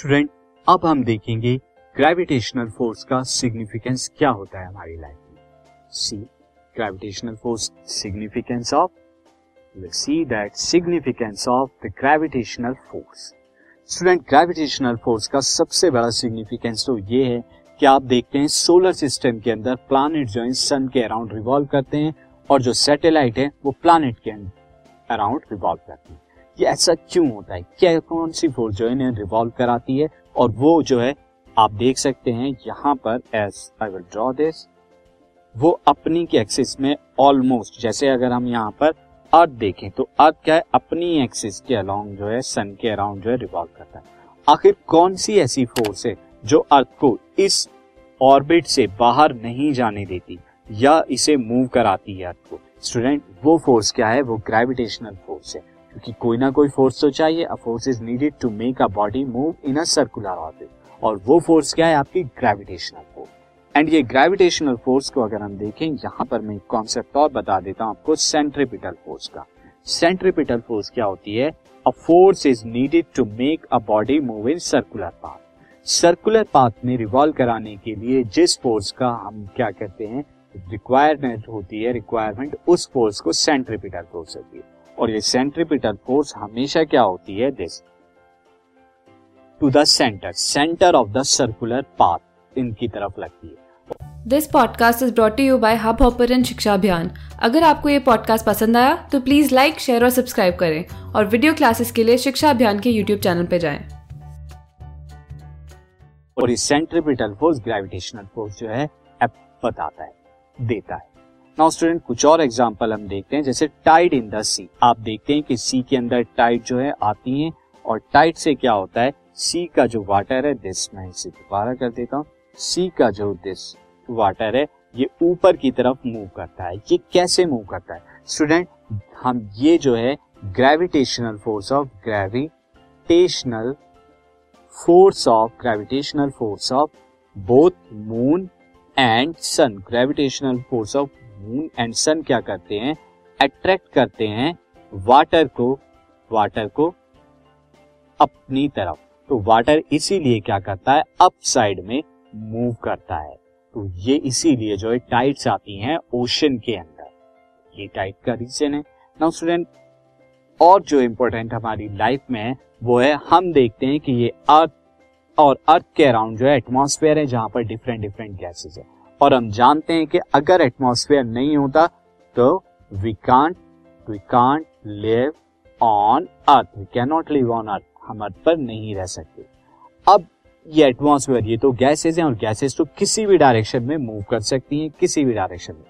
Student, अब हम देखेंगे ग्रेविटेशनल फोर्स का सिग्निफिकेंस क्या होता है हमारी लाइफ में। See gravitational force significance of will see that significance of the gravitational force student gravitational force का सबसे बड़ा सिग्निफिकेंस तो ये है कि आप देखते हैं सोलर सिस्टम के अंदर प्लानिट जो है सन के अराउंड रिवॉल्व करते हैं और जो सैटेलाइट है, वो प्लानिट के अराउंड रिवॉल्व करते है। ये ऐसा क्यों होता है? क्या कौन सी फोर्स जो है इन्हें रिवॉल्व कराती है? और वो जो है, आप देख सकते हैं यहाँ पर as I will draw this वो अपनी के एक्सिस में ऑलमोस्ट जैसे अगर हम यहाँ पर अर्थ देखें तो अर्थ क्या है? अपनी एक्सिस के अलाउंग जो है सन के अराउंड जो है रिवॉल्व करता है। आखिर कौन सी ऐसी फोर्स है जो अर्थ को इस ऑर्बिट से बाहर नहीं जाने देती या इसे मूव कराती है अर्थ को? स्टूडेंट वो फोर्स क्या है? वो ग्रेविटेशनल फोर्स है। क्योंकि कोई ना कोई फोर्स तो चाहिए a force is needed to make a body move in a circular orbit और वो फोर्स क्या है? आपकी ग्रेविटेशनल फोर्स एंड ये ग्रेविटेशनल फोर्स को अगर हम देखें, यहाँ पर मैं कॉन्सेप्ट और बता देता हूँ आपको सेंट्रिपिटल फोर्स का। सेंट्रिपिटल फोर्स क्या होती है? A force is needed to make a body move in circular path circular path में रिवॉल्व कराने के लिए जिस फोर्स का हम क्या कहते हैं? रिक्वायरमेंट होती है रिक्वायरमेंट उस फोर्स को सेंट्रिपिटल फोर्स होती है। और ये सेंट्रिपिटल फोर्स हमेशा क्या होती है? This to the centre centre of the circular path इनकी तरफ़ लगती है। This podcast is brought you by Hubhopper शिक्षा अभियान अगर आपको ये पॉडकास्ट पसंद आया तो प्लीज़ लाइक शेयर और सब्सक्राइब करें। और वीडियो क्लासेस के लिए शिक्षा अभियान के यूट्यूब चैनल पर जाएँ। और ये सेंट्रिपिटल फोर्स ग्रेविटेशनल फोर्स जो है बताता है देता है। नाउ स्टूडेंट कुछ और एग्ज़ाम्पल हम देखते हैं, जैसे टाइड इन द सी आप देखते हैं कि सी के अंदर टाइड जो है आती है, और टाइड से क्या होता है? सी का जो वाटर है दिस मैं इसे दोबारा कर देता हूँ। सी का जो दिस वाटर है, ये ऊपर की तरफ़ मूव करता है। ये कैसे मूव करता है? स्टूडेंट हम ये जो है gravitational force of gravitational force of gravitational force of both moon and sun gravitational force of moon and sun क्या करते हैं? अट्रैक्ट करते हैं वाटर को वाटर को अपनी तरफ़। तो वाटर इसीलिए क्या करता है? अप साइड में मूव करता है। तो ये इसीलिए जो है टाइट्स आती हैं ओशन के अंदर। ये टाइट का रीजन है। नाउ स्टूडेंट और जो इंपॉर्टेंट हमारी लाइफ में है, वो है, हम देखते हैं कि ये अर्थ और अर्थ के अराउंड जो है एटमॉस्फेयर है, जहाँ पर डिफरेंट डिफरेंट गैसेस है। और हम जानते हैं कि अगर एटमॉस्फेयर नहीं होता तो we can't we can't live on earth we can not live on earth हम अर्थ पर नहीं रह सकते। अब ये एटमॉस्फेयर ये तो गैसेज हैं और गैसेज तो किसी भी डायरेक्शन में मूव कर सकती हैं, किसी भी डायरेक्शन में।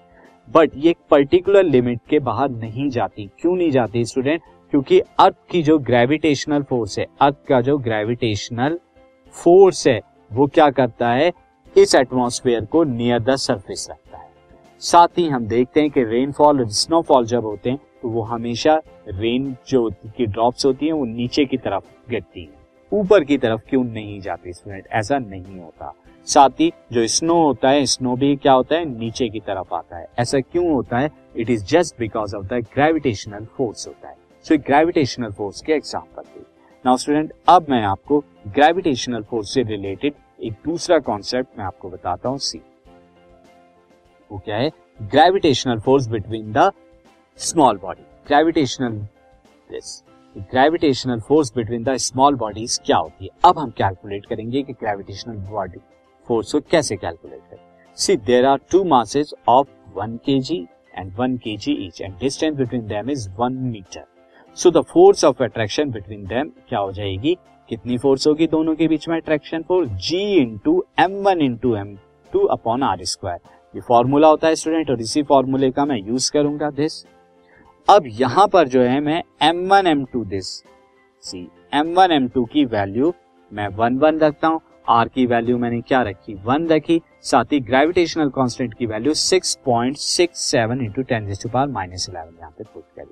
बट ये एक पर्टिकुलर लिमिट के बाहर नहीं जाती, क्यों नहीं जाती स्टूडेंट क्योंकि अर्थ की जो ग्रेविटेशनल फोर्स है अर्थ का जो ग्रेविटेशनल फोर्स है, वो क्या करता है? इस एटमॉस्फेयर को नियर द सरफेस रखता है। साथ ही हम देखते हैं कि रेनफॉल और स्नोफॉल जब होते हैं तो वो हमेशा रेन जो की ड्रॉप्स होती हैं, वो नीचे की तरफ़ गिरती है। ऊपर की तरफ़ क्यों नहीं जाती स्टूडेंट ऐसा नहीं होता। साथ ही जो स्नो होता है स्नो भी क्या होता है? नीचे की तरफ़ आता है। ऐसा क्यों होता है? It is just because of the gravitational force होता है। सो ग्रेविटेशनल फोर्स के एग्ज़ाम्पल नाउ स्टूडेंट अब मैं आपको ग्रेविटेशनल फोर्स से रिलेटेड एक दूसरा कॉन्सेप्ट मैं आपको बताता हूँ सी वो क्या है? Gravitational force between the small body gravitational this gravitational force between the small bodies क्या होती है? अब हम कैलकुलेट करेंगे कि ग्रेविटेशनल बॉडी फोर्स को कैसे कैलकुलेट करें। See there are two masses of one k g and one k g each and distance between them is one metre so the force of attraction between them क्या हो जाएगी? कितनी force होगी दोनों के बीच में attraction? Force G into m one into m two upon r square ये फॉर्मूला होता है स्टूडेंट और इसी फॉर्मूले का मैं यूज़ करूँगा दिस अब यहाँ पर जो है मैं m one m two this see m one m two की वैल्यू मैं वन वन रखता हूँ. आर की वैल्यू मैंने क्या रखी? वन रखी. साथ ही ग्रेविटेशनल कांस्टेंट की value six point six seven into ten to power minus eleven यहाँ पे पुट करी।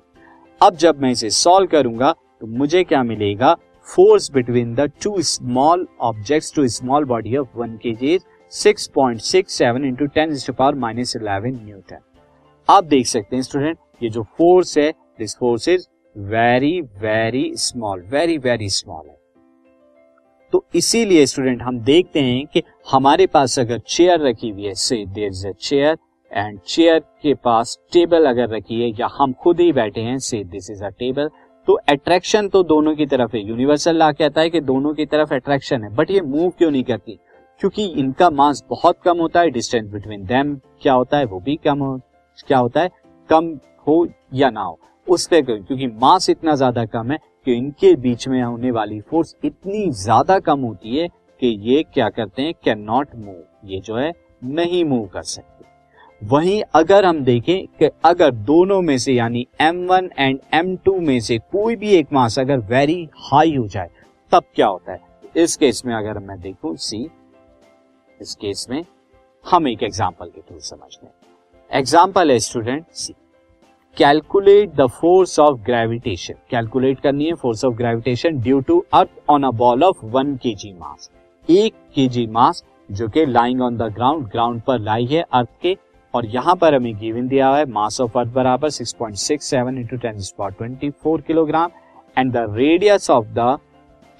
अब जब मैं इसे सॉल्व करूँगा तो मुझे क्या मिलेगा? Force between the two small objects to a small body of 1 kg is 6.67 into 10 to power minus 11 newton आप देख सकते हैं स्टूडेंट ये जो फोर्स है this force is very very small very very small है। तो इसीलिए स्टूडेंट हम देखते हैं कि हमारे पास अगर चेयर रखी हुई है से there is a chair and chair के पास टेबल अगर रखी है, या हम खुद ही बैठे हैं से दिस इज़ अ टेबल तो अट्रैक्शन तो दोनों की तरफ़ है। यूनिवर्सल ला कहता है कि दोनों की तरफ़ अट्रैक्शन है। बट ये मूव क्यों नहीं करती? क्योंकि इनका मास बहुत कम होता है डिस्टेंस बिटवीन देम क्या होता है? वो भी कम हो क्या होता है? कम हो या ना हो। उस पर क्योंकि मास इतना ज़्यादा कम है कि इनके बीच में होने वाली फोर्स इतनी ज़्यादा कम होती है कि ये क्या करते हैं? कैन नॉट मूव ये जो है, नहीं मूव कर सकते। वहीं अगर हम देखें कि अगर दोनों में से, यानी M1 एंड M2 में से कोई भी एक मास अगर वेरी हाई हो जाए, तब क्या होता है? इस केस में अगर मैं देखूँ सी इस केस में हम एक एग्ज़ाम्पल के थ्रू समझते हैं। एग्ज़ाम्पल है student see calculate the force of gravitation calculate करनी है force of gravitation due to earth on a ball of one k g mass एक के जी मास जो कि lying on the ground ground पर लाई है अर्थ के और यहाँ पर हमें गिवन दिया हुआ है मास ऑफ़ अर्थ बराबर 6.67 point six seven into ten twenty four kilogram and the radius of the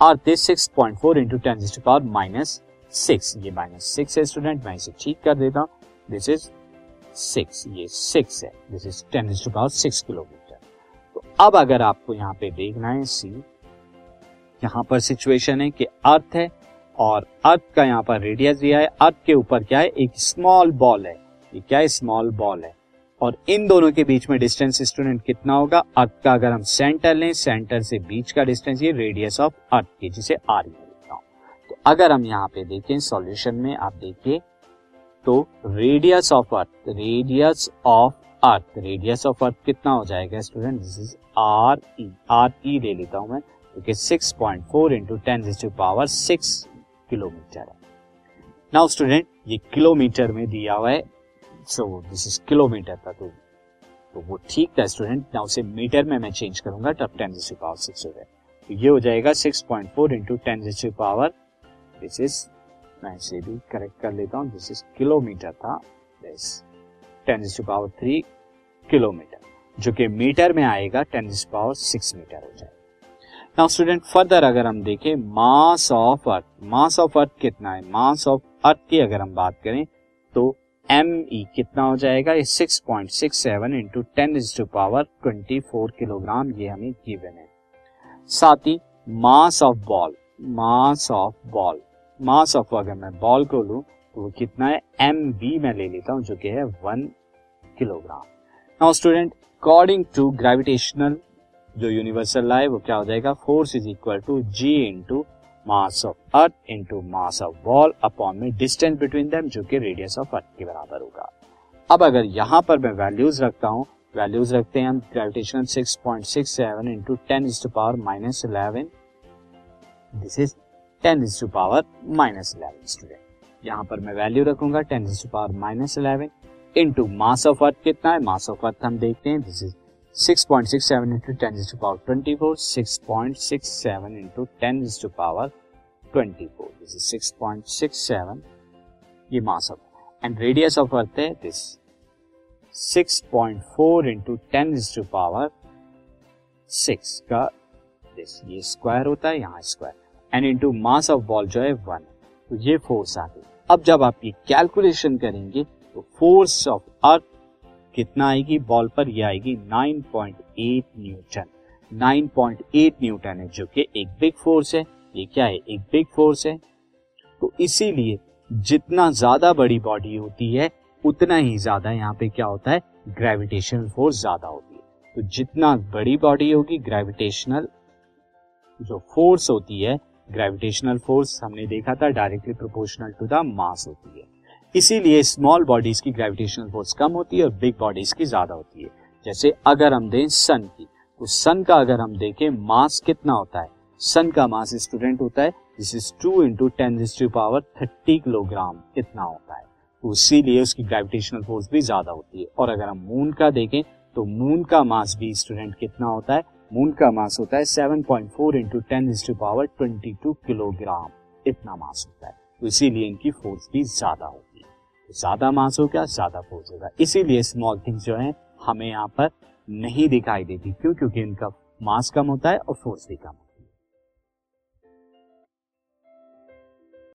earth is six point four into ten power minus six ये माइनस सिक्स है स्टूडेंट मैं इसे ठीक कर देता हूँ। दिस इज़ सिक्स ये सिक्स है। This is ten to power six kilometre तो अब अगर आपको यहाँ पे देखना है सी यहाँ पर सिचुएशन है कि अर्थ है और अर्थ का यहाँ पर रेडियस दिया है। अर्थ के ऊपर क्या है? एक स्मॉल बॉल है। ये क्या है स्मॉल बॉल है? और इन दोनों के बीच में डिस्टेंस स्टूडेंट कितना होगा? अर्थ का अगर हम सेंटर लें सेंटर से बीच का डिस्टेंस ये रेडियस ऑफ़ अर्थ की, जिसे आर लिखता हूँ। तो अगर हम यहाँ पे देखें सॉल्यूशन में आप देखिए तो radius of earth radius of earth radius of earth कितना हो जाएगा student this is R E R E ले लेता हूँ मैं, क्योंकि six point four into ten to power six kilometre है। नाउ स्टूडेंट ये किलोमीटर में दिया हुआ है सो दिस इज़ किलोमीटर था तो तो वो ठीक था स्टूडेंट ना उसे मीटर में मैं चेंज करूँगा, तब टेन पावर सिक्स हो जाए। तो ये हो जाएगा six point four into ten power this is मैं इसे भी करेक्ट कर लेता हूँ। दिस इज़ किलोमीटर था। This ten power three kilometre जो कि मीटर में आएगा टेन पावर सिक्स मीटर हो जाएगा नाउ स्टूडेंट फर्दर अगर हम देखें मास of earth mass of earth कितना है? मास ऑफ़ अर्थ की अगर हम बात करें तो एम ई e कितना हो जाएगा? ये six point six seven into ten is to power twenty four kilogram ये हमें गिवन है। साथ ही mass of ball mass of ball mass of अगर मैं बॉल को लू तो वो कितना है? एम बी में ले लेता हूँ, जो कि है one kilogram now student according to gravitational जो यूनिवर्सल ला है, वो क्या हो जाएगा? Force is equal to G into mass of earth into mass of ball upon में डिस्टेंस बिटवीन देम जो कि रेडियस ऑफ़ अर्थ के बराबर होगा। अब अगर यहाँ पर मैं वैल्यूज़ रखता हूँ वैल्यूज़ रखते हैं हम gravitational 6.67 into ten is to power minus eleven this is ten is to power minus eleven student यहाँ पर मैं वैल्यू रखूँगा ten is to power minus eleven into mass of earth कितना है? मास ऑफ़ अर्थ हम देखते हैं this is 6.67 into 10 is to power 24 6.67 into 10 is to power 24 this is 6.67 ये mass of and radius of earth है this 6.4 into 10 is to power 6 का this ये square होता है, यहाँ square and into mass of ball जो है one तो ये फोर्स आ गई अब जब आप ये कैलकुलेशन करेंगे तो फोर्स ऑफ़ अर्थ कितना आएगी? बॉल पर यह आएगी 9.8 न्यूटन 9.8 न्यूटन है, जो कि एक बिग फोर्स है, ये क्या है? एक बिग फोर्स है। तो इसीलिए जितना ज़्यादा बड़ी बॉडी होती है, उतना ही ज़्यादा यहाँ पे क्या होता है? ग्रेविटेशनल फोर्स ज़्यादा होती है। तो जितना बड़ी बॉडी होगी ग्रेविटेशनल जो फोर्स होती है ग्रेविटेशनल फोर्स हमने देखा था directly proportional to the mass होती है। इसीलिए स्मॉल बॉडीज की ग्रेविटेशनल फोर्स कम होती है और बिग बॉडीज की ज़्यादा होती है। जैसे अगर हम दें सन की तो सन का अगर हम देखें मास कितना होता है? सन का मास स्टूडेंट होता है this is two into ten power thirty kilogram इतना होता है? तो इसीलिए उसकी ग्रेविटेशनल फोर्स भी ज़्यादा होती है। और अगर हम मून का देखें तो मून का मास भी स्टूडेंट कितना होता है? मून का मास होता है seven point four into ten to power twenty two kilogram इतना मास होता है? तो इसीलिए इनकी फोर्स भी ज़्यादा होती है। ज़्यादा मास हो गया ज़्यादा फोर्स होगा। इसीलिए स्मॉल थिंग्स जो है, हमें यहाँ पर नहीं दिखाई देती, क्यों? क्योंकि इनका मास कम होता है और फोर्स भी कम होता है।